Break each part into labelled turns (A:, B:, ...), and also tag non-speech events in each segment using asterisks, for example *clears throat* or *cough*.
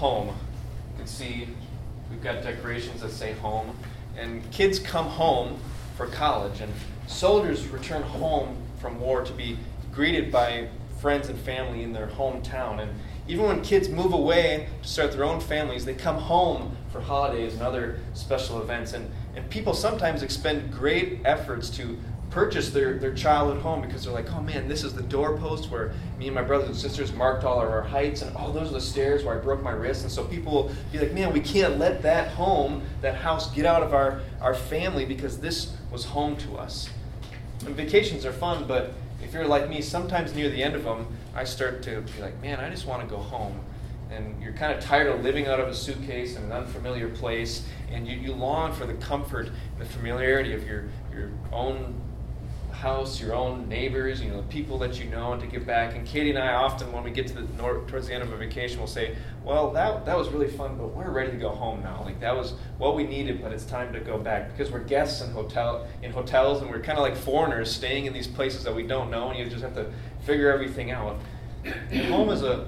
A: home. You can see we've got decorations that say home. And kids come home for college, and soldiers return home from war to be greeted by friends and family in their hometown. And even when kids move away to start their own families, they come home for holidays and other special events. And, and people sometimes expend great efforts to purchase their, their childhood home because they're like, oh man, this is the doorpost where me and my brothers and sisters marked all of our heights, and oh, those are the stairs where I broke my wrist. And so people will be like, man, we can't let that home, that house, get out of our, our family because this was home to us. And vacations are fun, but if you're like me, sometimes near the end of them, I start to be like, man, I just want to go home. And you're kind of tired of living out of a suitcase in an unfamiliar place, and you, you long for the comfort and the familiarity of your, your own house, your own neighbors, you know, the people that you know, and to give back. And Katie and I often, when we get to the north, towards the end of a vacation, we'll say, "Well, that that was really fun, but we're ready to go home now. Like that was what we needed, but it's time to go back because we're guests in hotel in hotels, and we're kind of like foreigners staying in these places that we don't know, and you just have to figure everything out. *clears throat* Home is a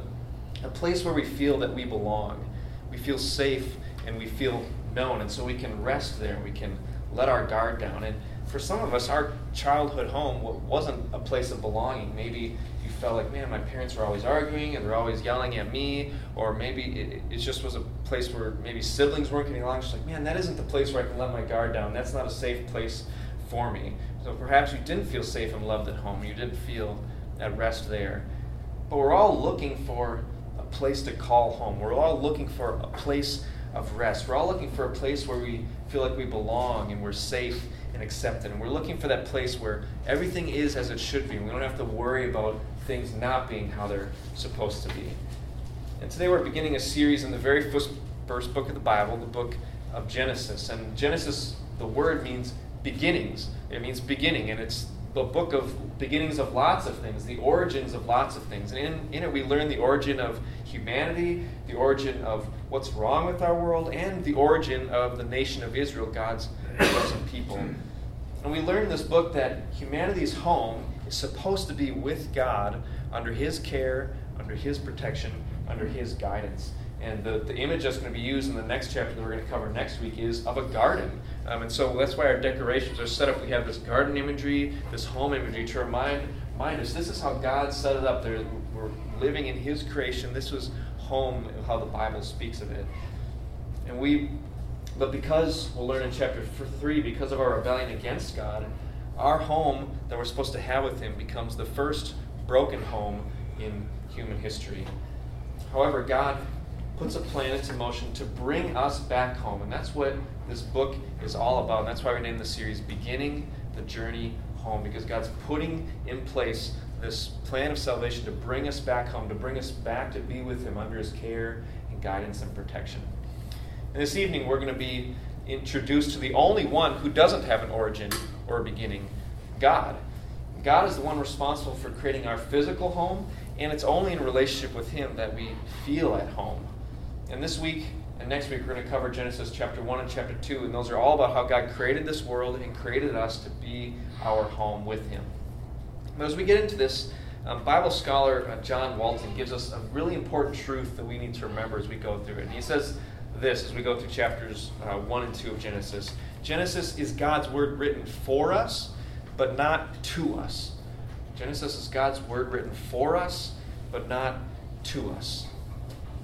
A: a place where we feel that we belong, we feel safe, and we feel known, and so we can rest there. We can let our guard down and for some of us, our childhood home wasn't a place of belonging. Maybe you felt like, man, my parents were always arguing and they're always yelling at me, or maybe it, it just was a place where maybe siblings weren't getting along. Just like, man, that isn't the place where I can let my guard down. That's not a safe place for me. So perhaps you didn't feel safe and loved at home. You didn't feel at rest there. But we're all looking for a place to call home. We're all looking for a place of rest. We're all looking for a place where we feel like we belong and we're safe and accepted. And we're looking for that place where everything is as it should be. We don't have to worry about things not being how they're supposed to be. And today we're beginning a series in the very first, first book of the Bible, the book of Genesis. And Genesis, the word means beginnings. It means beginning, and it's the book of beginnings of lots of things, the origins of lots of things. And in, in it, we learn the origin of humanity, the origin of what's wrong with our world, and the origin of the nation of Israel, God's chosen people. And we learn in this book that humanity's home is supposed to be with God under His care, under His protection, under His guidance. And the, the image that's going to be used in the next chapter that we're going to cover next week is of a garden. Um, and so that's why our decorations are set up. We have this garden imagery, this home imagery to remind, remind us this is how God set it up. There, we're living in His creation. This was home, how the Bible speaks of it. And we but because, we'll learn in chapter 3, because of our rebellion against God, our home that we're supposed to have with Him becomes the first broken home in human history. However, God puts a plan into motion to bring us back home. And that's what this book is all about. And that's why we named the series Beginning the Journey Home, because God's putting in place this plan of salvation to bring us back home, to bring us back to be with Him under His care and guidance and protection. And this evening, we're going to be introduced to the only one who doesn't have an origin or a beginning God. God is the one responsible for creating our physical home, and it's only in relationship with Him that we feel at home. And this week and next week, we're going to cover Genesis chapter 1 and chapter 2, and those are all about how God created this world and created us to be our home with Him. But as we get into this, um, Bible scholar uh, John Walton gives us a really important truth that we need to remember as we go through it. And he says this as we go through chapters uh, 1 and 2 of Genesis. Genesis is God's word written for us, but not to us. Genesis is God's word written for us, but not to us.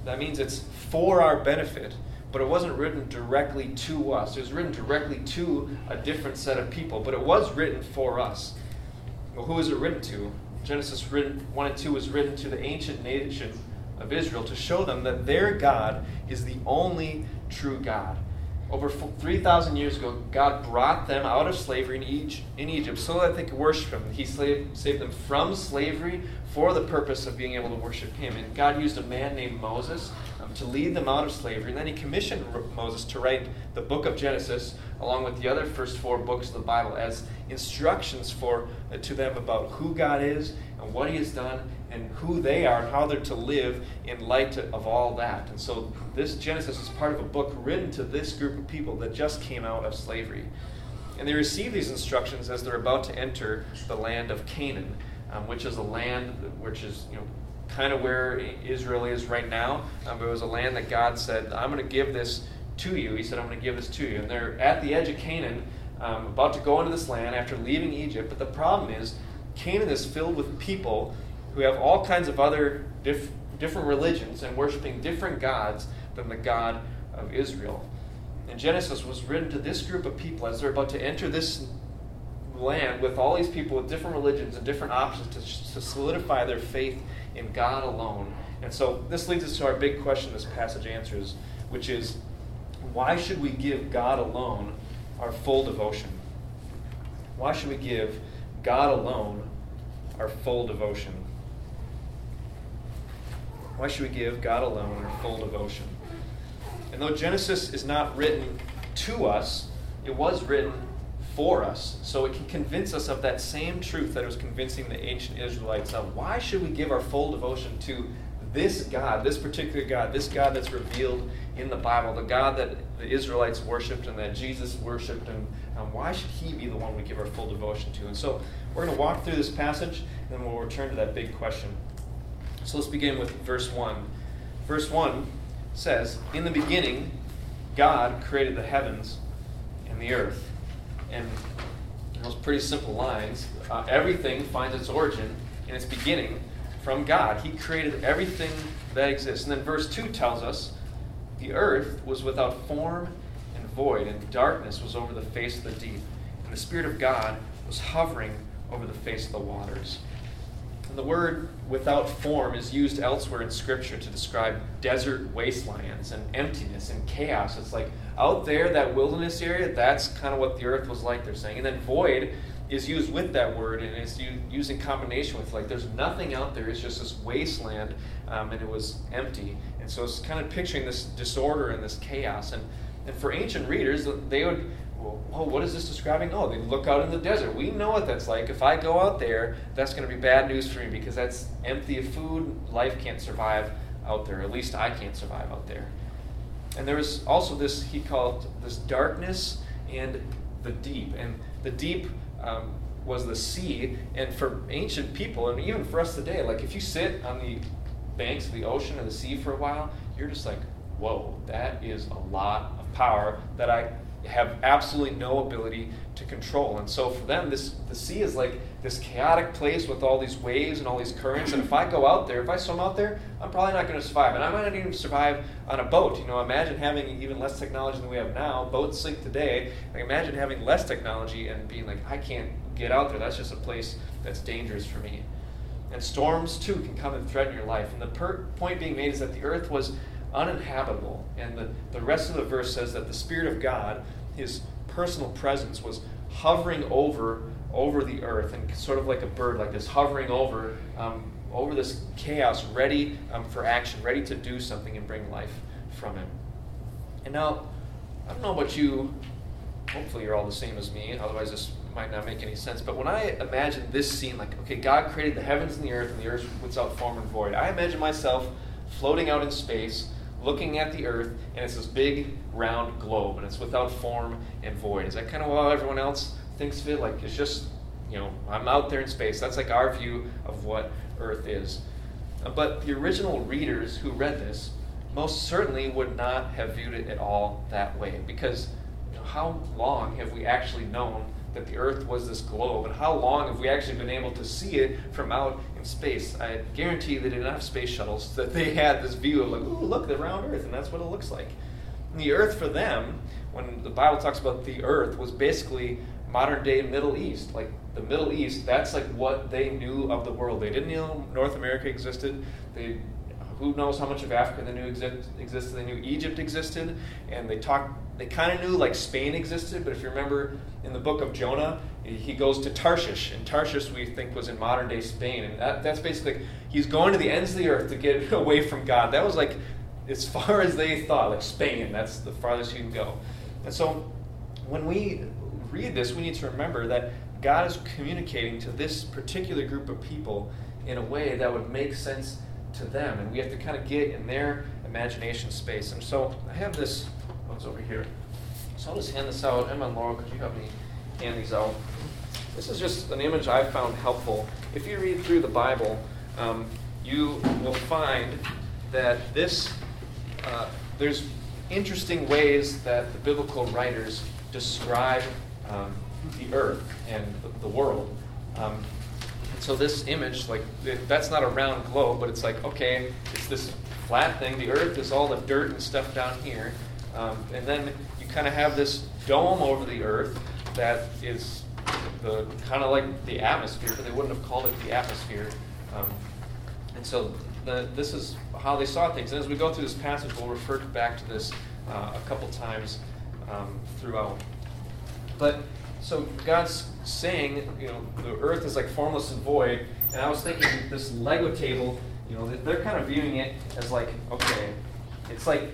A: That means it's for our benefit, but it wasn't written directly to us. It was written directly to a different set of people, but it was written for us. Well, who is it written to? Genesis written, 1 and 2 was written to the ancient nation of Israel to show them that their God is the only true God. Over 3,000 years ago, God brought them out of slavery in Egypt so that they could worship Him. He saved them from slavery for the purpose of being able to worship Him. And God used a man named Moses um, to lead them out of slavery. And then He commissioned Moses to write the book of Genesis, along with the other first four books of the Bible, as instructions for uh, to them about who God is and what He has done and who they are and how they're to live in light of all that. And so this Genesis is part of a book written to this group of people that just came out of slavery. And they receive these instructions as they're about to enter the land of Canaan, um, which is a land which is, you know, kind of where Israel is right now. Um, it was a land that God said, I'm going to give this to you. He said, I'm going to give this to you. And they're at the edge of Canaan, um, about to go into this land after leaving Egypt. But the problem is, Canaan is filled with people who have all kinds of other diff- different religions and worshiping different gods than the God of Israel. And Genesis was written to this group of people as they're about to enter this land with all these people with different religions and different options to, to solidify their faith in God alone. And so this leads us to our big question this passage answers, which is why should we give God alone our full devotion? Why should we give God alone our full devotion? Why should we give God alone our full devotion? And though Genesis is not written to us, it was written for us. So it can convince us of that same truth that it was convincing the ancient Israelites of why should we give our full devotion to this God, this particular God, this God that's revealed in the Bible, the God that the Israelites worshipped and that Jesus worshipped, and um, why should He be the one we give our full devotion to? And so we're going to walk through this passage, and then we'll return to that big question. So let's begin with verse 1. Verse 1 says, In the beginning, God created the heavens and the earth. And those pretty simple lines, uh, everything finds its origin and its beginning from God. He created everything that exists. And then verse 2 tells us the earth was without form and void, and darkness was over the face of the deep. And the Spirit of God was hovering over the face of the waters. And the word without form is used elsewhere in Scripture to describe desert wastelands and emptiness and chaos. It's like out there, that wilderness area, that's kind of what the earth was like, they're saying. And then void is used with that word and it's used in combination with like there's nothing out there it's just this wasteland um, and it was empty and so it's kind of picturing this disorder and this chaos and and for ancient readers they would oh, what is this describing? Oh, they look out in the desert. We know what that's like. If I go out there, that's going to be bad news for me because that's empty of food. Life can't survive out there. At least I can't survive out there. And there was also this, he called this darkness and the deep. And the deep um, was the sea. And for ancient people, and even for us today, like if you sit on the banks of the ocean or the sea for a while, you're just like, whoa, that is a lot of power that I have absolutely no ability to control. And so for them, this the sea is like this chaotic place with all these waves and all these currents. And if I go out there, if I swim out there, I'm probably not going to survive. And I might not even survive on a boat. You know, imagine having even less technology than we have now. Boats sink today. Like imagine having less technology and being like, I can't get out there. That's just a place that's dangerous for me. And storms too can come and threaten your life. And the per- point being made is that the earth was uninhabitable. And the, the rest of the verse says that the Spirit of God, his personal presence, was hovering over over the earth and sort of like a bird, like this, hovering over um, over this chaos, ready um, for action, ready to do something and bring life from him. And now, I don't know about you. Hopefully, you're all the same as me. Otherwise, this might not make any sense. But when I imagine this scene, like, okay, God created the heavens and the earth, and the earth without form and void, I imagine myself floating out in space looking at the earth, and it's this big round globe, and it's without form and void. Is that kind of how everyone else thinks of it? Like it's just, you know, I'm out there in space. That's like our view of what earth is. Uh, but the original readers who read this most certainly would not have viewed it at all that way because you know, how long have we actually known that the Earth was this globe, and how long have we actually been able to see it from out in space? I guarantee they didn't have space shuttles *laughs* that they had this view of like, ooh, look, the round Earth, and that's what it looks like. And the Earth for them, when the Bible talks about the Earth, was basically modern day Middle East. Like the Middle East, that's like what they knew of the world. They didn't know North America existed. They who knows how much of Africa they knew exist, existed. They knew Egypt existed, and they talked. They kind of knew like Spain existed, but if you remember in the book of Jonah, he goes to Tarshish, and Tarshish we think was in modern day Spain, and that, that's basically he's going to the ends of the earth to get *laughs* away from God. That was like as far as they thought, like Spain. That's the farthest you can go. And so when we read this, we need to remember that God is communicating to this particular group of people in a way that would make sense to them, and we have to kind of get in their imagination space. And so I have this one's over here. So I'll just hand this out. Emma and Laura, could you help me hand these out? This is just an image I found helpful. If you read through the Bible, um, you will find that this, uh, there's interesting ways that the biblical writers describe um, the earth and the, the world. Um, so this image, like, that's not a round globe, but it's like, okay, it's this flat thing. The earth is all the dirt and stuff down here. Um, and then you kind of have this dome over the earth that is the kind of like the atmosphere, but they wouldn't have called it the atmosphere. Um, and so the, this is how they saw things. And as we go through this passage, we'll refer back to this uh, a couple times um, throughout. But so God's saying, you know, the earth is like formless and void. And I was thinking this Lego table, you know, they're kind of viewing it as like, okay, it's like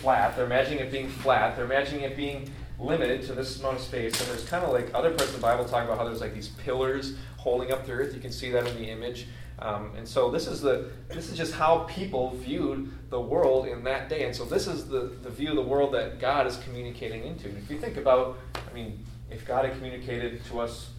A: flat. They're imagining it being flat. They're imagining it being limited to this amount of space. And there's kind of like other parts of the Bible talk about how there's like these pillars holding up the earth. You can see that in the image. Um, and so this is the this is just how people viewed the world in that day. And so this is the, the view of the world that God is communicating into. And if you think about, I mean, if God had communicated to us,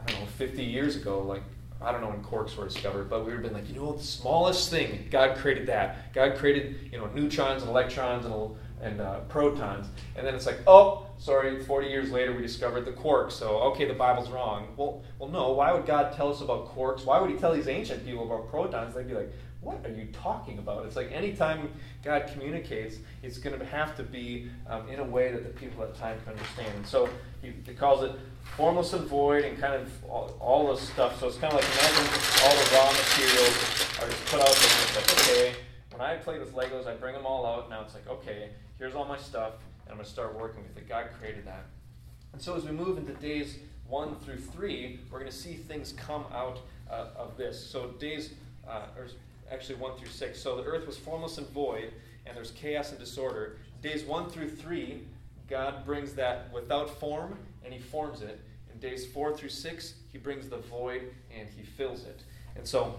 A: I don't know, 50 years ago, like I don't know when quarks were discovered, but we would have been like, you know, the smallest thing, God created that. God created, you know, neutrons and electrons and, and uh, protons. And then it's like, oh, sorry, 40 years later we discovered the quark, so okay, the Bible's wrong. Well, well, no, why would God tell us about quarks? Why would he tell these ancient people about protons? They'd be like, what are you talking about? It's like anytime God communicates, it's going to have to be um, in a way that the people at the time can understand. And so he, he calls it formless and void and kind of all, all this stuff. So it's kind of like imagine all the raw materials are just put out there. It's like, okay, when I play with Legos, I bring them all out. Now it's like, okay, here's all my stuff, and I'm going to start working with it. God created that. And so as we move into days one through three, we're going to see things come out uh, of this. So days, uh, or actually 1 through 6. So the earth was formless and void, and there's chaos and disorder. Days 1 through 3, God brings that without form, and He forms it. In days 4 through 6, He brings the void, and He fills it. And so,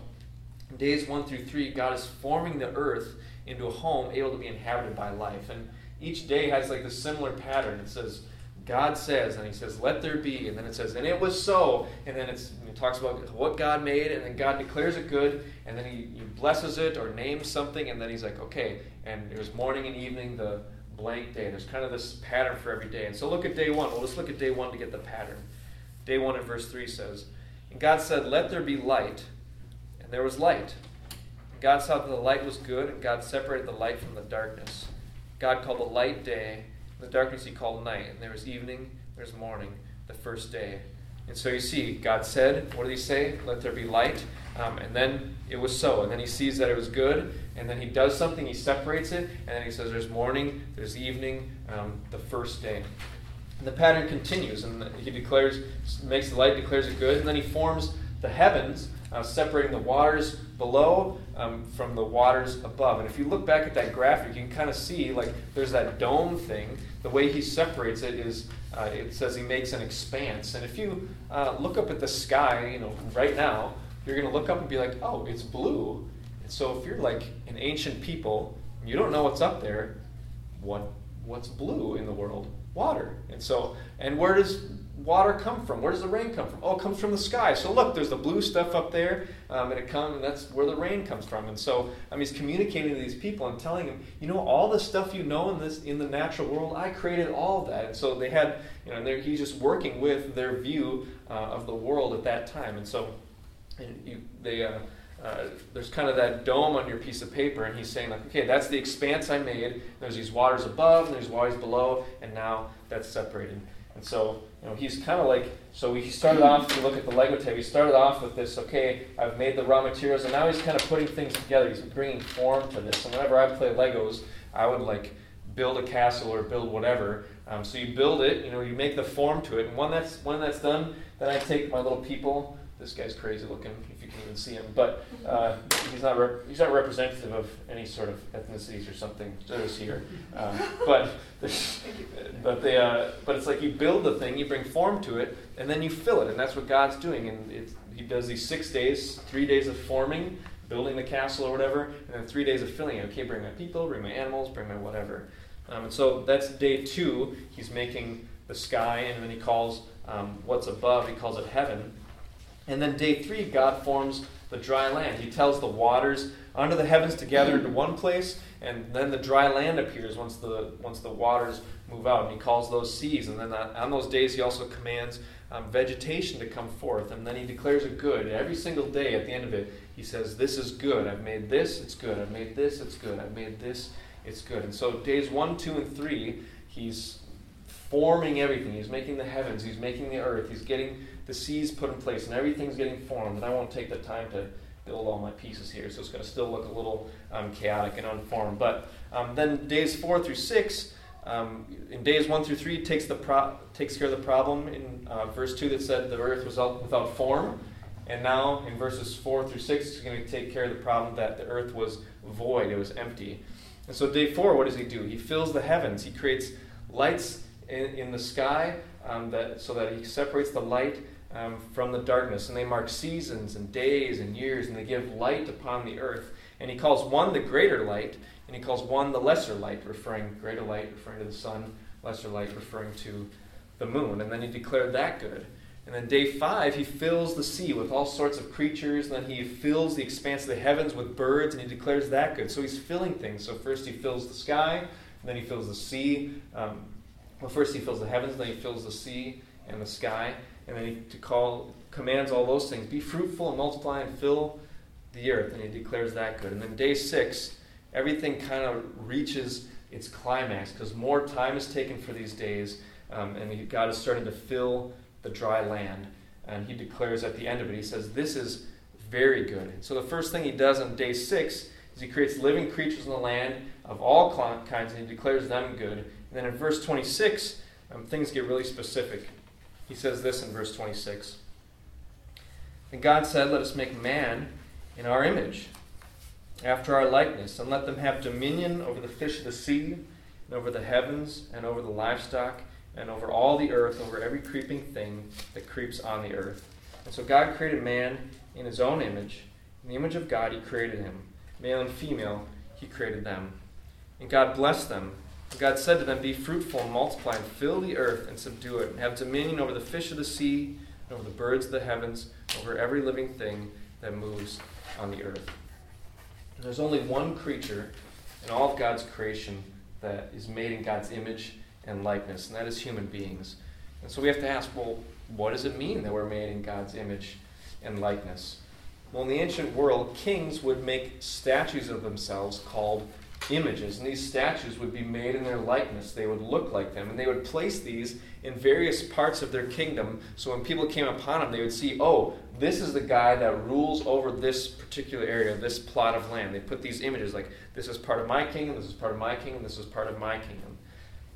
A: days 1 through 3, God is forming the earth into a home able to be inhabited by life. And each day has like this similar pattern. It says, God says, and he says, let there be, and then it says, and it was so, and then it talks about what God made, and then God declares it good, and then he, he blesses it or names something, and then he's like, okay, and it was morning and evening, the blank day. There's kind of this pattern for every day. And so look at day one. Well, let's look at day one to get the pattern. Day one in verse 3 says, And God said, Let there be light, and there was light. And God saw that the light was good, and God separated the light from the darkness. God called the light day, the darkness he called night. And there was evening, there was morning, the first day. And so you see, God said, what did he say? Let there be light. Um, and then it was so. And then he sees that it was good. And then he does something, he separates it. And then he says, there's morning, there's evening, um, the first day. And the pattern continues. And he declares, makes the light, declares it good. And then he forms the heavens, uh, separating the waters below um, from the waters above. And if you look back at that graphic, you can kind of see like there's that dome thing. The way he separates it is uh, it says he makes an expanse. And if you uh, look up at the sky, you know, right now, you're going to look up and be like, oh, it's blue. And so if you're like an ancient people, you don't know what's up there, what what's blue in the world? Water. And so, and where does water come from? Where does the rain come from? Oh, it comes from the sky. So look, there's the blue stuff up there, um, and it comes, and that's where the rain comes from. And so, I mean, he's communicating to these people and telling them, you know, all the stuff you know in this in the natural world, I created all that. And so they had, you know, he's just working with their view uh, of the world at that time. And so, and you, they. Uh, uh, there's kind of that dome on your piece of paper, and he's saying, like, okay, that's the expanse I made. There's these waters above, and there's waters below, and now that's separated. And so, you know, he's kind of like, so he started off, if you look at the Lego table, he started off with this, okay, I've made the raw materials, and now he's kind of putting things together. He's bringing form to this. And whenever I play Legos, I would like build a castle or build whatever. Um, so you build it, you know, you make the form to it, and when that's when that's done, then I take my little people. This guy's crazy looking, even see him, but uh, he's not he's not representative of any sort of ethnicities or something. So is here, um, but but they uh, but it's like you build the thing, you bring form to it, and then you fill it, and that's what God's doing. And he does these six days, three days of forming, building the castle or whatever, and then three days of filling it. Okay, bring my people, bring my animals, bring my whatever. Um, and so that's day two. He's making the sky, and then he calls um, what's above, he calls it heaven. And then day three, God forms the dry land. He tells the waters under the heavens to gather into one place, and then the dry land appears once the once the waters move out. And he calls those seas. And then on those days, he also commands um, vegetation to come forth, and then he declares it good. Every single day, at the end of it, he says, "This is good. I've made this. It's good. I've made this. It's good. I've made this. It's good." And so days one, two, and three, he's forming everything. He's making the heavens. He's making the earth. He's getting the seas put in place, and everything's getting formed. And I won't take the time to build all my pieces here, so it's going to still look a little um, chaotic and unformed. But um, then days four through six, um, in days one through three, takes the pro- takes care of the problem in uh, verse two that said the earth was without form, and now in verses four through six, he's going to take care of the problem that the earth was void, it was empty. And so day four, what does he do? He fills the heavens. He creates lights in, in the sky um, that so that he separates the light um, from the darkness, and they mark seasons and days and years, and they give light upon the earth. And he calls one the greater light, and he calls one the lesser light, referring greater light referring to the sun, lesser light referring to the moon. And then he declared that good. And then day five, he fills the sea with all sorts of creatures, and then he fills the expanse of the heavens with birds, and he declares that good. So he's filling things. So first he fills the sky, and then he fills the sea. Um, well, first he fills the heavens, then he fills the sea and the sky, and then he to call commands all those things: be fruitful and multiply and fill the earth, and he declares that good. And then day six, everything kind of reaches its climax because more time is taken for these days, um, and God is starting to fill the dry land. And he declares at the end of it, he says, This is very good. So the first thing he does on day six is he creates living creatures in the land of all kinds, and he declares them good. And then in verse 26, um, things get really specific. He says this in verse 26. And God said, Let us make man in our image, after our likeness, and let them have dominion over the fish of the sea, and over the heavens, and over the livestock, and over all the earth, over every creeping thing that creeps on the earth. And so God created man in his own image. In the image of God, he created him. Male and female, he created them. And God blessed them. God said to them, Be fruitful and multiply, and fill the earth and subdue it, and have dominion over the fish of the sea, and over the birds of the heavens, over every living thing that moves on the earth. And there's only one creature in all of God's creation that is made in God's image and likeness, and that is human beings. And so we have to ask, well, what does it mean that we're made in God's image and likeness? Well, in the ancient world, kings would make statues of themselves called images, and these statues would be made in their likeness. They would look like them, and they would place these in various parts of their kingdom. So when people came upon them, they would see, oh, this is the guy that rules over this particular area, this plot of land. They put these images like, this is part of my kingdom, this is part of my kingdom, this is part of my kingdom.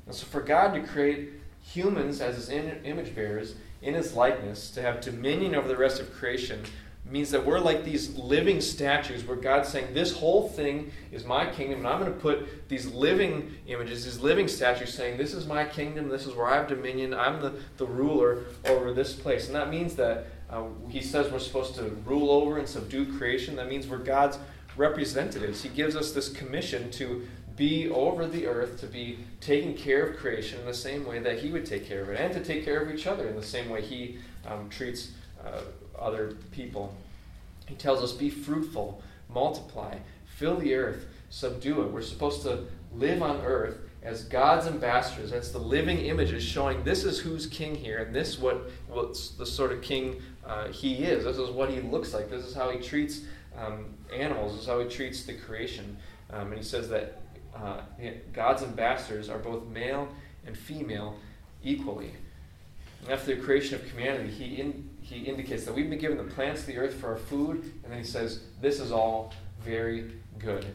A: And so for God to create humans as his image bearers in his likeness, to have dominion over the rest of creation, means that we're like these living statues where God's saying, This whole thing is my kingdom, and I'm going to put these living images, these living statues saying, This is my kingdom, this is where I have dominion, I'm the, the ruler over this place. And that means that uh, he says we're supposed to rule over and subdue creation. That means we're God's representatives. He gives us this commission to be over the earth, to be taking care of creation in the same way that he would take care of it, and to take care of each other in the same way he um, treats uh, other people. He tells us, be fruitful, multiply, fill the earth, subdue it. We're supposed to live on earth as God's ambassadors. That's the living images showing this is who's king here, and this what what's the sort of king uh, he is. This is what he looks like. This is how he treats um, animals. This is how he treats the creation. Um, and he says that uh, God's ambassadors are both male and female equally. And after the creation of humanity, he in, he indicates that we've been given the plants of the earth for our food, and then he says, This is all very good.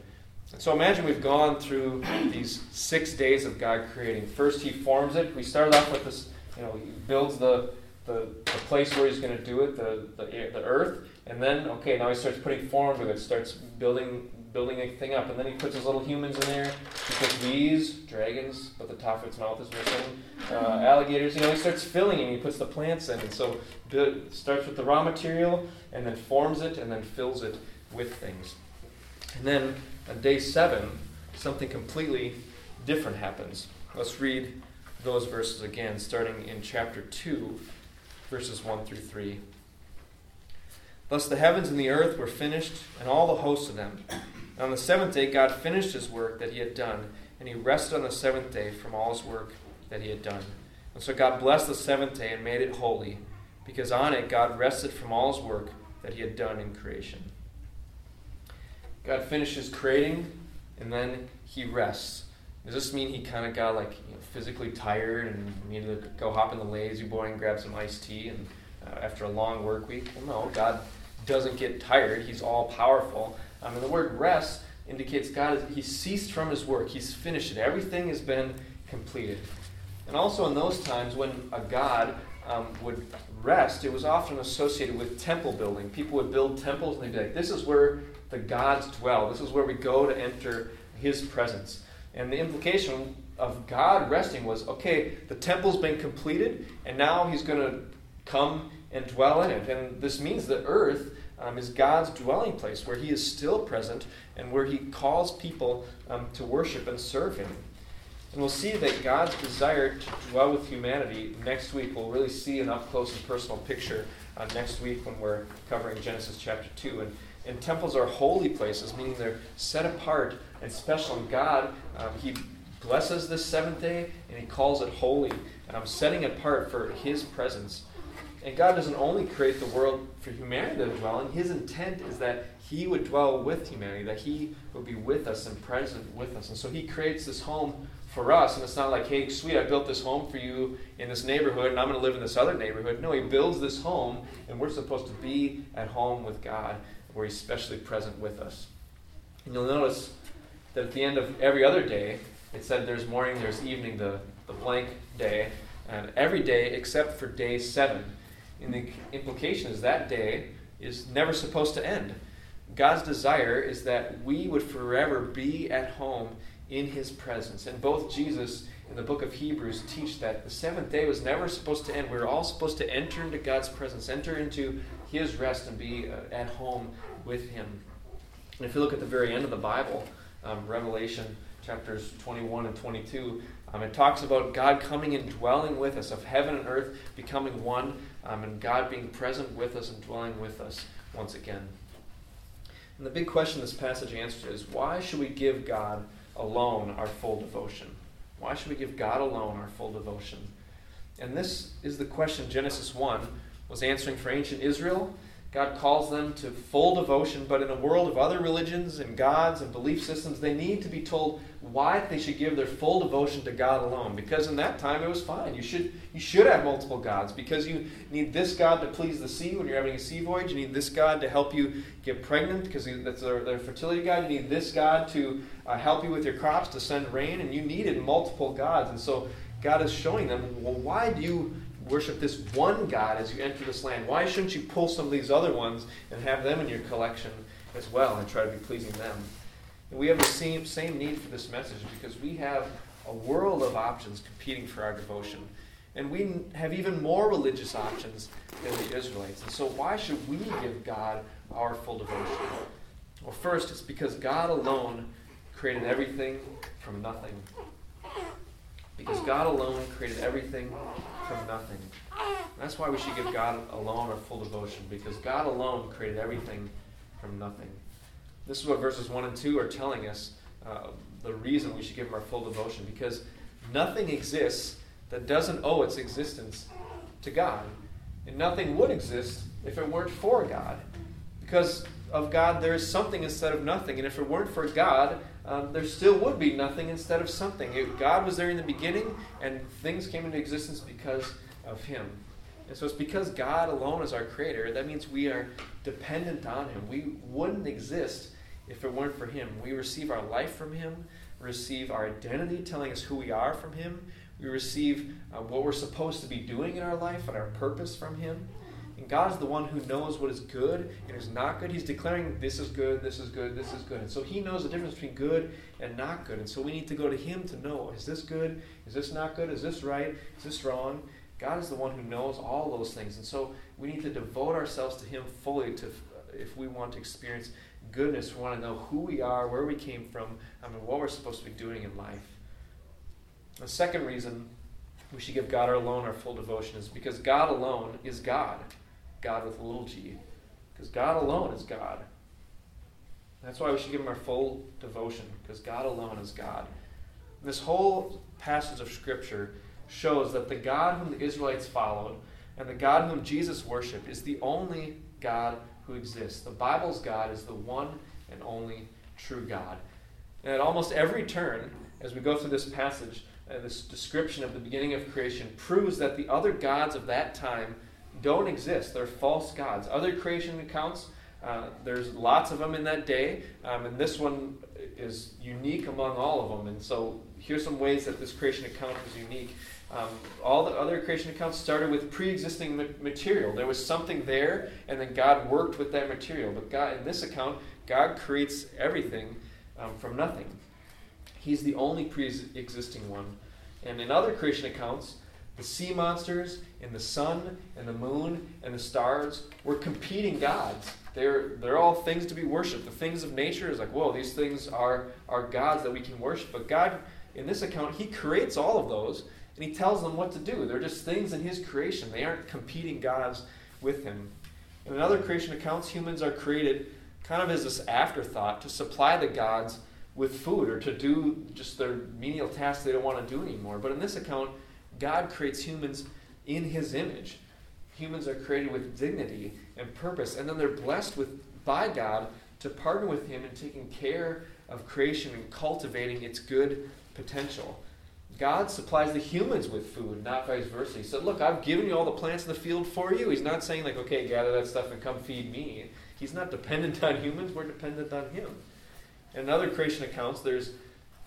A: And so imagine we've gone through these six days of God creating. First, he forms it. We started off with this, you know, he builds the, the, the place where he's going to do it, the, the, the earth. And then, okay, now he starts putting form to it, starts building building a thing up. And then he puts his little humans in there. He puts bees, dragons, but the top of its mouth is missing. Uh, alligators. You know, he starts filling and he puts the plants in. And so starts with the raw material and then forms it and then fills it with things. And then on day seven, something completely different happens. Let's read those verses again, starting in chapter 2, verses 1 through 3. Thus the heavens and the earth were finished, and all the hosts of them. On the seventh day, God finished his work that he had done, and he rested on the seventh day from all his work that he had done. And so God blessed the seventh day and made it holy, because on it God rested from all his work that he had done in creation. God finishes creating, and then he rests. Does this mean he kind of got like you know, physically tired and needed to go hop in the La-Z-Boy and grab some iced tea and uh, after a long work week? Well, no, God doesn't get tired. He's all powerful. Um, and the word rest indicates God he ceased from his work. He's finished it. Everything has been completed. And also in those times when a god um, would rest, it was often associated with temple building. People would build temples and they'd be like, this is where the gods dwell. This is where we go to enter his presence. And the implication of God resting was okay, the temple's been completed, and now he's going to come and dwell in it. And this means the earth um, is God's dwelling place where He is still present and where He calls people um, to worship and serve Him. And we'll see that God's desire to dwell with humanity next week. We'll really see an up close and personal picture uh, next week when we're covering Genesis chapter 2. And, and temples are holy places, meaning they're set apart and special. And God, um, He blesses this seventh day and He calls it holy, um, setting apart for His presence. And God doesn't only create the world for humanity to dwell in, His intent is that He would dwell with humanity, that He would be with us and present with us. And so He creates this home for us, and it's not like, hey, sweet, I built this home for you in this neighborhood, and I'm going to live in this other neighborhood. No, He builds this home, and we're supposed to be at home with God, where He's specially present with us. And you'll notice that at the end of every other day, it said there's morning, there's evening, the, the blank day, and every day except for day seven and the implication is that day is never supposed to end. God's desire is that we would forever be at home in his presence. And both Jesus and the book of Hebrews teach that the seventh day was never supposed to end. We are all supposed to enter into God's presence, enter into his rest, and be uh, at home with him. And if you look at the very end of the Bible, um, Revelation chapters 21 and 22, um, it talks about God coming and dwelling with us, of heaven and earth becoming one um, and God being present with us and dwelling with us once again. And the big question this passage answers is why should we give God alone our full devotion? Why should we give God alone our full devotion? And this is the question Genesis 1 was answering for ancient Israel God calls them to full devotion, but in a world of other religions and gods and belief systems, they need to be told why they should give their full devotion to God alone. Because in that time it was fine. You should you should have multiple gods because you need this God to please the sea when you're having a sea voyage. You need this God to help you get pregnant because that's their, their fertility God. You need this God to uh, help you with your crops to send rain, and you needed multiple gods. And so God is showing them, well, why do you worship this one God as you enter this land. Why shouldn't you pull some of these other ones and have them in your collection as well and try to be pleasing them? And we have the same, same need for this message because we have a world of options competing for our devotion. And we have even more religious options than the Israelites. And so, why should we give God our full devotion? Well, first, it's because God alone created everything from nothing. Because God alone created everything from nothing. That's why we should give God alone our full devotion, because God alone created everything from nothing. This is what verses 1 and 2 are telling us uh, the reason we should give Him our full devotion, because nothing exists that doesn't owe its existence to God. And nothing would exist if it weren't for God. Because of God, there is something instead of nothing. And if it weren't for God, um, there still would be nothing instead of something. It, God was there in the beginning, and things came into existence because of Him. And so it's because God alone is our creator. That means we are dependent on Him. We wouldn't exist if it weren't for Him. We receive our life from Him, receive our identity telling us who we are from Him. We receive uh, what we're supposed to be doing in our life and our purpose from Him. And God is the one who knows what is good and is not good. He's declaring this is good, this is good, this is good. And so He knows the difference between good and not good. And so we need to go to Him to know is this good? Is this not good? Is this right? Is this wrong? God is the one who knows all those things. And so we need to devote ourselves to Him fully to, if we want to experience goodness. We want to know who we are, where we came from, I mean, what we're supposed to be doing in life. The second reason we should give God our alone our full devotion is because God alone is God. God with a little g. Because God alone is God. That's why we should give him our full devotion, because God alone is God. This whole passage of Scripture shows that the God whom the Israelites followed and the God whom Jesus worshiped is the only God who exists. The Bible's God is the one and only true God. And at almost every turn, as we go through this passage, uh, this description of the beginning of creation proves that the other gods of that time don't exist. They're false gods. Other creation accounts, uh, there's lots of them in that day, um, and this one is unique among all of them. And so here's some ways that this creation account is unique. Um, all the other creation accounts started with pre-existing ma- material. There was something there, and then God worked with that material. But God, in this account, God creates everything um, from nothing. He's the only pre-existing one. And in other creation accounts, the sea monsters and the sun and the moon and the stars were competing gods. They're, they're all things to be worshipped. The things of nature is like, whoa, these things are, are gods that we can worship. But God, in this account, He creates all of those and He tells them what to do. They're just things in His creation, they aren't competing gods with Him. In other creation accounts, humans are created kind of as this afterthought to supply the gods with food or to do just their menial tasks they don't want to do anymore. But in this account, God creates humans in His image. Humans are created with dignity and purpose, and then they're blessed with by God to partner with Him in taking care of creation and cultivating its good potential. God supplies the humans with food, not vice versa. He said, Look, I've given you all the plants in the field for you. He's not saying, like, okay, gather that stuff and come feed me. He's not dependent on humans, we're dependent on Him. In other creation accounts, there's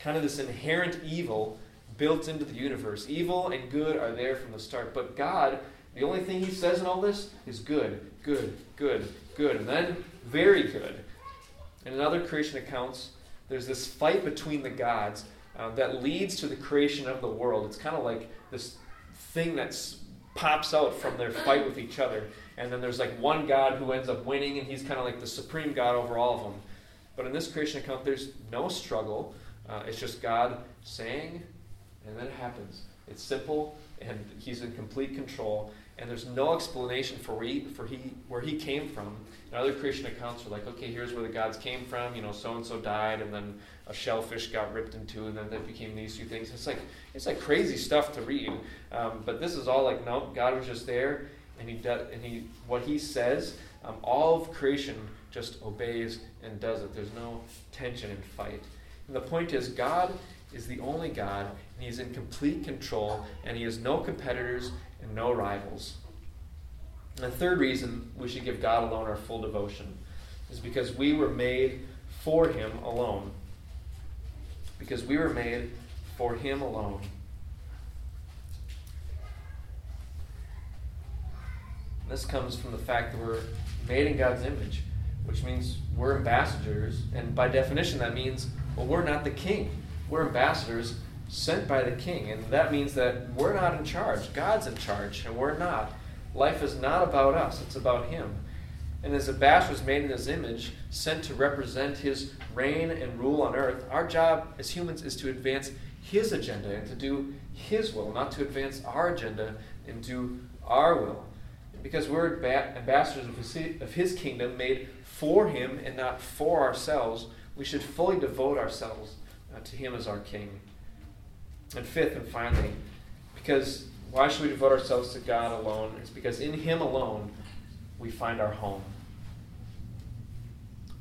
A: kind of this inherent evil built into the universe. Evil and good are there from the start. But God, the only thing He says in all this is good, good, good, good, and then very good. And in other creation accounts, there's this fight between the gods uh, that leads to the creation of the world. It's kind of like this thing that pops out from their fight with each other. And then there's like one God who ends up winning, and he's kind of like the supreme God over all of them. But in this creation account, there's no struggle. Uh, it's just God saying, and then it happens. It's simple, and He's in complete control. And there's no explanation for where he, for he, where he came from. And other creation accounts are like, okay, here's where the gods came from. You know, so and so died, and then a shellfish got ripped in two, and then that became these two things. It's like it's like crazy stuff to read. Um, but this is all like, no, God was just there, and he does, and he what he says. Um, all of creation just obeys and does it. There's no tension and fight. And the point is, God is the only God, and He's in complete control, and He has no competitors and no rivals. And the third reason we should give God alone our full devotion is because we were made for Him alone. Because we were made for Him alone. This comes from the fact that we're made in God's image which means we're ambassadors. And by definition, that means, well, we're not the king. We're ambassadors sent by the king. And that means that we're not in charge. God's in charge, and we're not. Life is not about us, it's about him. And as ambassadors made in his image, sent to represent his reign and rule on earth, our job as humans is to advance his agenda and to do his will, not to advance our agenda and do our will. because we're ambassadors of his, kingdom, made for Him and not for ourselves, we should fully devote ourselves uh, to Him as our King. And fifth and finally, because why should we devote ourselves to God alone? It's because in Him alone we find our home.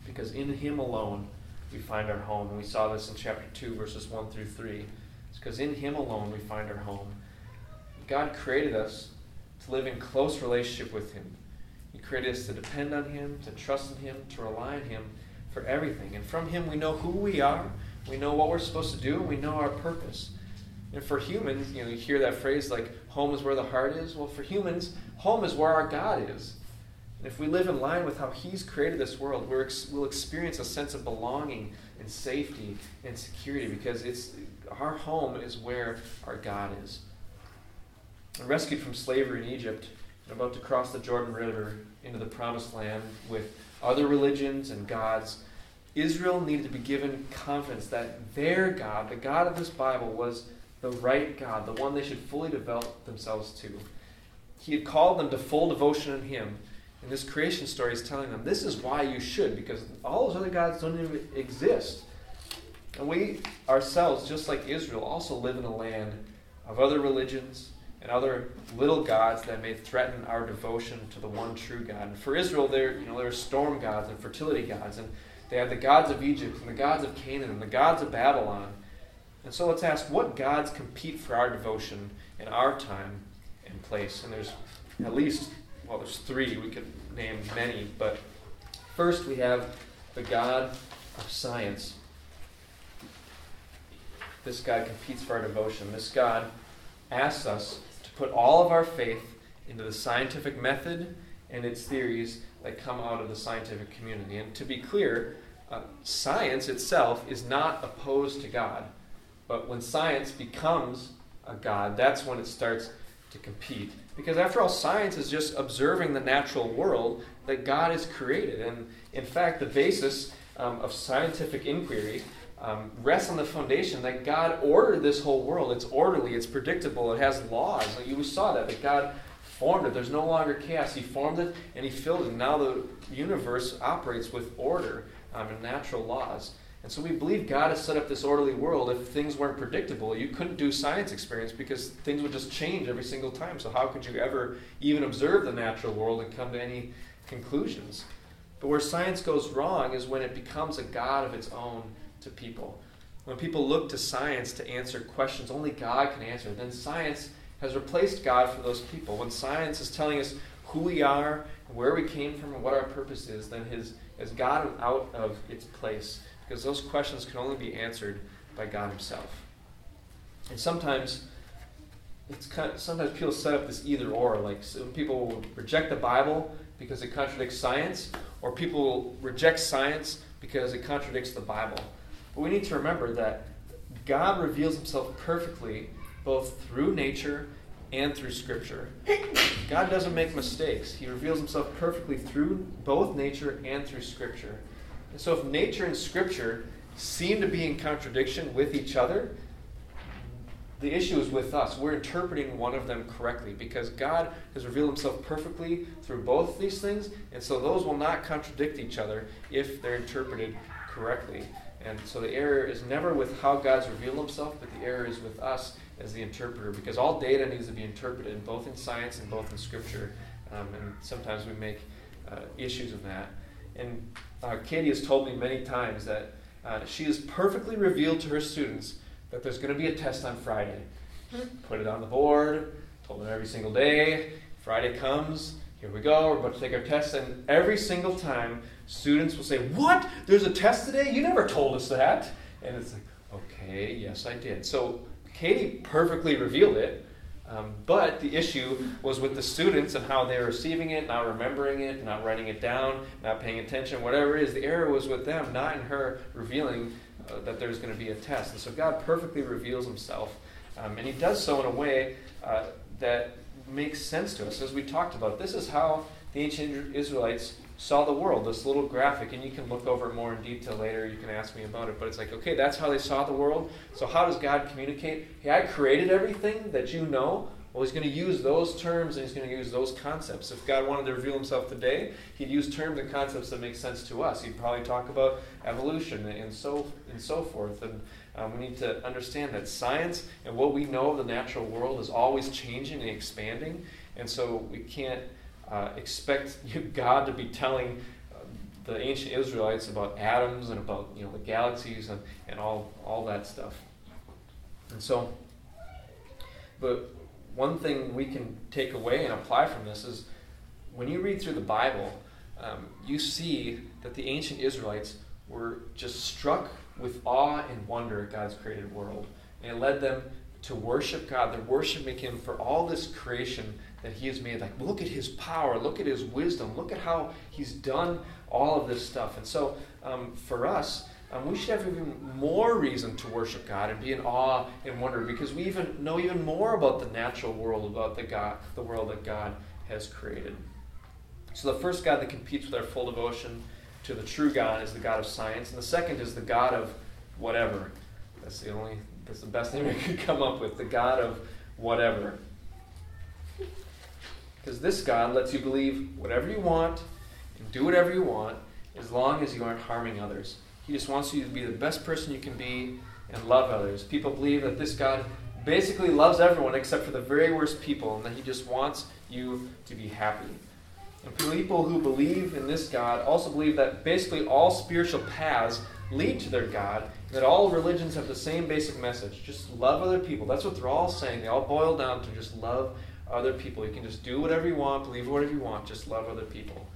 A: Because in Him alone we find our home. And we saw this in chapter 2, verses 1 through 3. It's because in Him alone we find our home. God created us to live in close relationship with Him He created us to depend on Him, to trust in Him, to rely on Him for everything. And from Him, we know who we are, we know what we're supposed to do, and we know our purpose. And for humans, you know, you hear that phrase like, home is where the heart is. Well, for humans, home is where our God is. And if we live in line with how He's created this world, we will experience a sense of belonging and safety and security because it's, our home is where our God is. rescued from slavery in Egypt, and about to cross the Jordan River into the promised land with other religions and gods, Israel needed to be given confidence that their God, the God of this Bible, was the right God, the one they should fully develop themselves to. He had called them to full devotion in Him, And this creation story is telling them this is why you should, because all those other gods don't even exist. And we ourselves, just like Israel, also live in a land of other religions and other little gods that may threaten our devotion to the one true God. And for Israel, there, you know, there are storm gods and fertility gods, and they have the gods of Egypt and the gods of Canaan and the gods of Babylon. And so let's ask what gods compete for our devotion in our time and place? And there's at least, well, there's three. We could name many, but first we have the God of science. This God competes for our devotion. This God asks us to put all of our faith into the scientific method and its theories that come out of the scientific community. And to be clear, uh, science itself is not opposed to God. But when science becomes a God, that's when it starts to compete. Because after all, science is just observing the natural world that God has created. And in fact, the basis um, of scientific inquiry um, rests on the foundation that God ordered this whole world. It's orderly, it's predictable, it has laws. Like you saw that, that God formed it. There's no longer chaos. He formed it and He filled it. Now the universe operates with order um, and natural laws. And so we believe God has set up this orderly world. If things weren't predictable, you couldn't do science experiments because things would just change every single time. So how could you ever even observe the natural world and come to any conclusions? But where science goes wrong is when it becomes a God of its own to people. When people look to science to answer questions only God can answer, then science has replaced God for those people. When science is telling us who we are, where we came from, and what our purpose is, then his has gotten out of its place because those questions can only be answered by God Himself. And sometimes it's kind of, sometimes people set up this either or. Like some people will reject the Bible because it contradicts science, or people will reject science because it contradicts the Bible. But we need to remember that God reveals Himself perfectly both through nature and through Scripture. God doesn't make mistakes. He reveals himself perfectly through both nature and through Scripture. And so, if nature and Scripture seem to be in contradiction with each other, the issue is with us. We're interpreting one of them correctly because God has revealed himself perfectly through both these things, and so those will not contradict each other if they're interpreted correctly. And so the error is never with how God's revealed himself, but the error is with us as the interpreter because all data needs to be interpreted both in science and both in scripture. Um, and sometimes we make uh, issues of that. And uh, Katie has told me many times that uh, she has perfectly revealed to her students that there's going to be a test on Friday. Put it on the board, told them every single day. Friday comes, here we go, we're about to take our test. And every single time, students will say, What? There's a test today? You never told us that. And it's like, Okay, yes, I did. So Katie perfectly revealed it, um, but the issue was with the students and how they're receiving it, not remembering it, not writing it down, not paying attention, whatever it is. The error was with them, not in her revealing uh, that there's going to be a test. And so God perfectly reveals himself, um, and he does so in a way uh, that makes sense to us. As we talked about, this is how the ancient Israelites saw the world, this little graphic, and you can look over it more in detail later. You can ask me about it. But it's like, okay, that's how they saw the world. So, how does God communicate? Hey, I created everything that you know. Well, he's going to use those terms and he's going to use those concepts. If God wanted to reveal himself today, he'd use terms and concepts that make sense to us. He'd probably talk about evolution and so and so forth. And um, we need to understand that science and what we know of the natural world is always changing and expanding. And so we can't uh, expect *laughs* God to be telling uh, the ancient Israelites about atoms and about you know the galaxies and, and all, all that stuff. And so, but one thing we can take away and apply from this is when you read through the Bible, um, you see that the ancient Israelites were just struck with awe and wonder at God's created world. And it led them to worship God. They're worshiping Him for all this creation that He has made. Like, look at His power, look at His wisdom, look at how He's done all of this stuff. And so, um, for us, um, we should have even more reason to worship God and be in awe and wonder because we even know even more about the natural world, about the God, the world that God has created. So the first God that competes with our full devotion to the true God is the God of science, and the second is the God of whatever. That's the only that's the best name we could come up with, the God of whatever. Because this God lets you believe whatever you want and do whatever you want as long as you aren't harming others. He just wants you to be the best person you can be and love others. People believe that this God basically loves everyone except for the very worst people and that he just wants you to be happy. And people who believe in this God also believe that basically all spiritual paths lead to their God, that all religions have the same basic message just love other people. That's what they're all saying. They all boil down to just love other people. You can just do whatever you want, believe whatever you want, just love other people.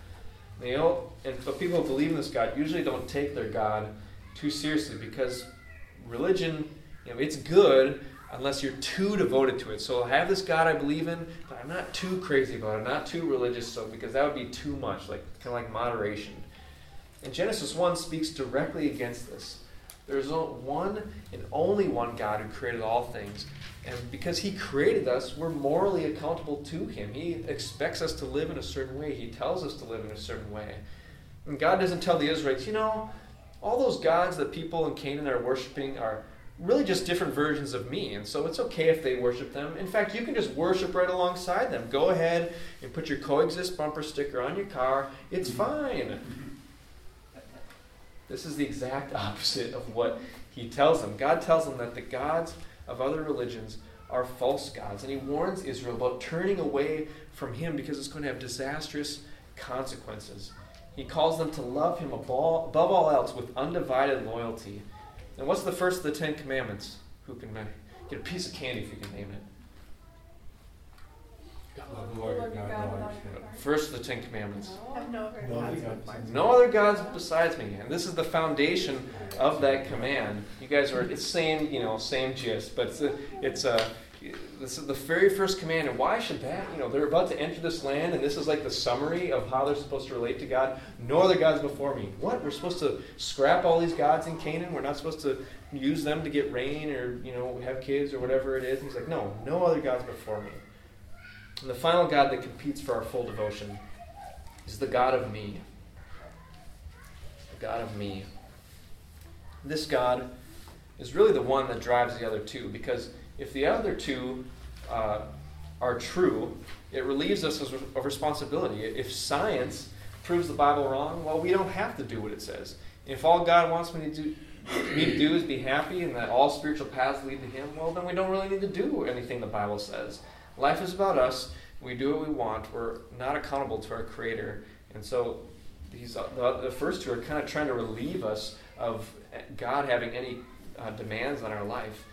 A: You know, and so people who believe in this God usually don't take their God too seriously because religion, you know, it's good, unless you're too devoted to it. So I have this God I believe in, but I'm not too crazy about it. I'm not too religious, so because that would be too much, like kind of like moderation. And Genesis 1 speaks directly against this. There's one and only one God who created all things. And because He created us, we're morally accountable to Him. He expects us to live in a certain way, He tells us to live in a certain way. And God doesn't tell the Israelites, you know, all those gods that people in Canaan are worshiping are really just different versions of me. And so it's okay if they worship them. In fact, you can just worship right alongside them. Go ahead and put your coexist bumper sticker on your car. It's mm-hmm. fine. This is the exact *laughs* opposite of what he tells them. God tells them that the gods of other religions are false gods. And he warns Israel about turning away from him because it's going to have disastrous consequences. He calls them to love him above all else with undivided loyalty and what's the first of the Ten Commandments? Who can get a piece of candy if you can name it? First the Ten Commandments. No other gods besides me. And this is the foundation of that command. You guys are, it's same, you know, same gist, but it's a, it's a this is the very first command. And why should that? You know, they're about to enter this land, and this is like the summary of how they're supposed to relate to God. No other gods before me. What? We're supposed to scrap all these gods in Canaan? We're not supposed to use them to get rain or, you know, have kids or whatever it is? And he's like, no, no other gods before me. And the final God that competes for our full devotion is the God of me. The God of me. This God is really the one that drives the other two because if the other two uh, are true, it relieves us of responsibility. If science proves the Bible wrong, well, we don't have to do what it says. If all God wants me to do, me to do is be happy and that all spiritual paths lead to Him, well, then we don't really need to do anything the Bible says. Life is about us. We do what we want. We're not accountable to our Creator. And so these, uh, the, the first two are kind of trying to relieve us of God having any uh, demands on our life.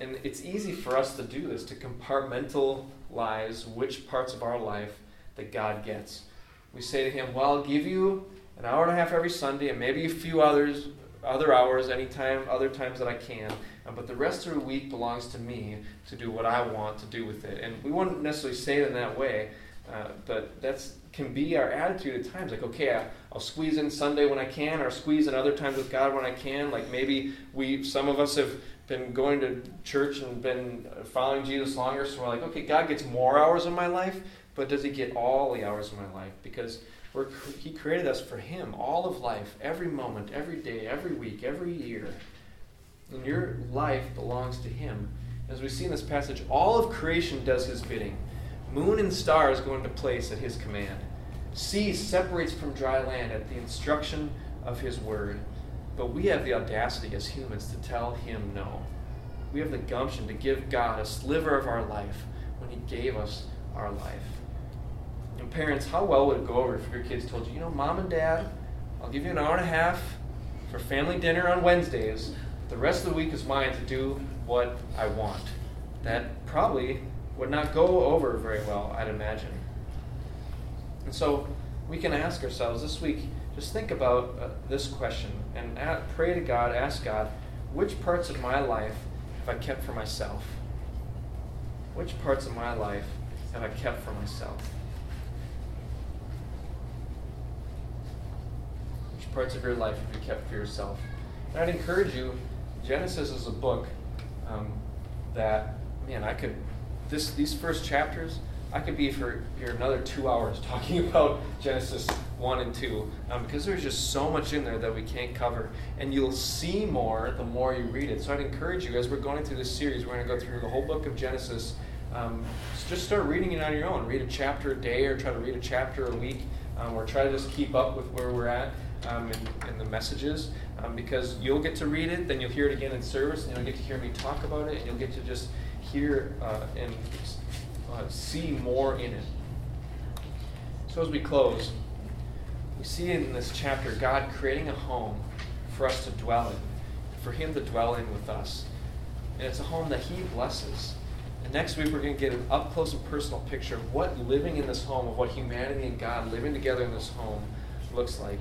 A: And it's easy for us to do this, to compartmentalize which parts of our life that God gets. We say to Him, Well, I'll give you an hour and a half every Sunday and maybe a few others, other hours, anytime, other times that I can. But the rest of the week belongs to me to do what I want to do with it. And we wouldn't necessarily say it in that way, uh, but that's can be our attitude at times. Like, okay, I, will squeeze in Sunday when I can, or squeeze in other times with God when I can. Like maybe we, some of us have been going to church and been following Jesus longer, so we're like, okay, God gets more hours in my life, but does He get all the hours of my life? Because we're, He created us for Him, all of life, every moment, every day, every week, every year. And your life belongs to Him. As we see in this passage, all of creation does His bidding. Moon and stars go into place at His command. Sea separates from dry land at the instruction of His word. But we have the audacity as humans to tell him no. We have the gumption to give God a sliver of our life when he gave us our life. And parents, how well would it go over if your kids told you, you know, mom and dad, I'll give you an hour and a half for family dinner on Wednesdays. The rest of the week is mine to do what I want. That probably would not go over very well, I'd imagine. And so we can ask ourselves this week, just think about uh, this question and at, pray to God, ask God, which parts of my life have I kept for myself? Which parts of my life have I kept for myself? Which parts of your life have you kept for yourself? And I'd encourage you, Genesis is a book um, that, man, I could, this, these first chapters, I could be for here another two hours *laughs* talking about Genesis 1 and 2 um, because there's just so much in there that we can't cover. And you'll see more the more you read it. So I'd encourage you, as we're going through this series, we're going to go through the whole book of Genesis um, just start reading it on your own. Read a chapter a day or try to read a chapter a week um, or try to just keep up with where we're at um, in, in, the messages um, because you'll get to read it, then you'll hear it again in service, and you'll get to hear me talk about it, and you'll get to just hear uh, and uh, see more in it. So as we close, we see in this chapter God creating a home for us to dwell in, for Him to dwell in with us. And it's a home that He blesses. And next week, we're going to get an up close and personal picture of what living in this home, of what humanity and God living together in this home looks like.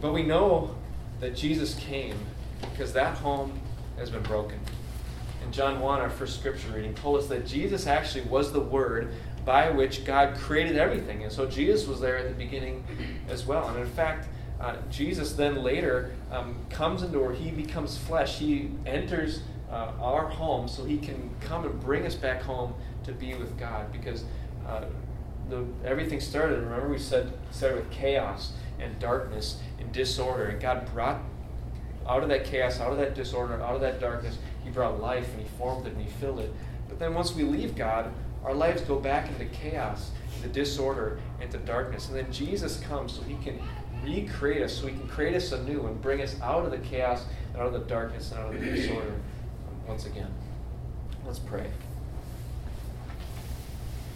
A: But we know that Jesus came because that home has been broken. And John 1, our first scripture reading, told us that Jesus actually was the Word by which God created everything. And so Jesus was there at the beginning as well. And in fact, uh, Jesus then later um, comes into where he becomes flesh. He enters uh, our home so he can come and bring us back home to be with God because uh, the, everything started, remember we said, started with chaos and darkness and disorder. And God brought out of that chaos, out of that disorder, out of that darkness, He brought life and He formed it and He filled it. But then once we leave God, our lives go back into chaos, into disorder, into darkness. And then Jesus comes so He can recreate us, so He can create us anew and bring us out of the chaos and out of the darkness and out of the disorder once again. Let's pray.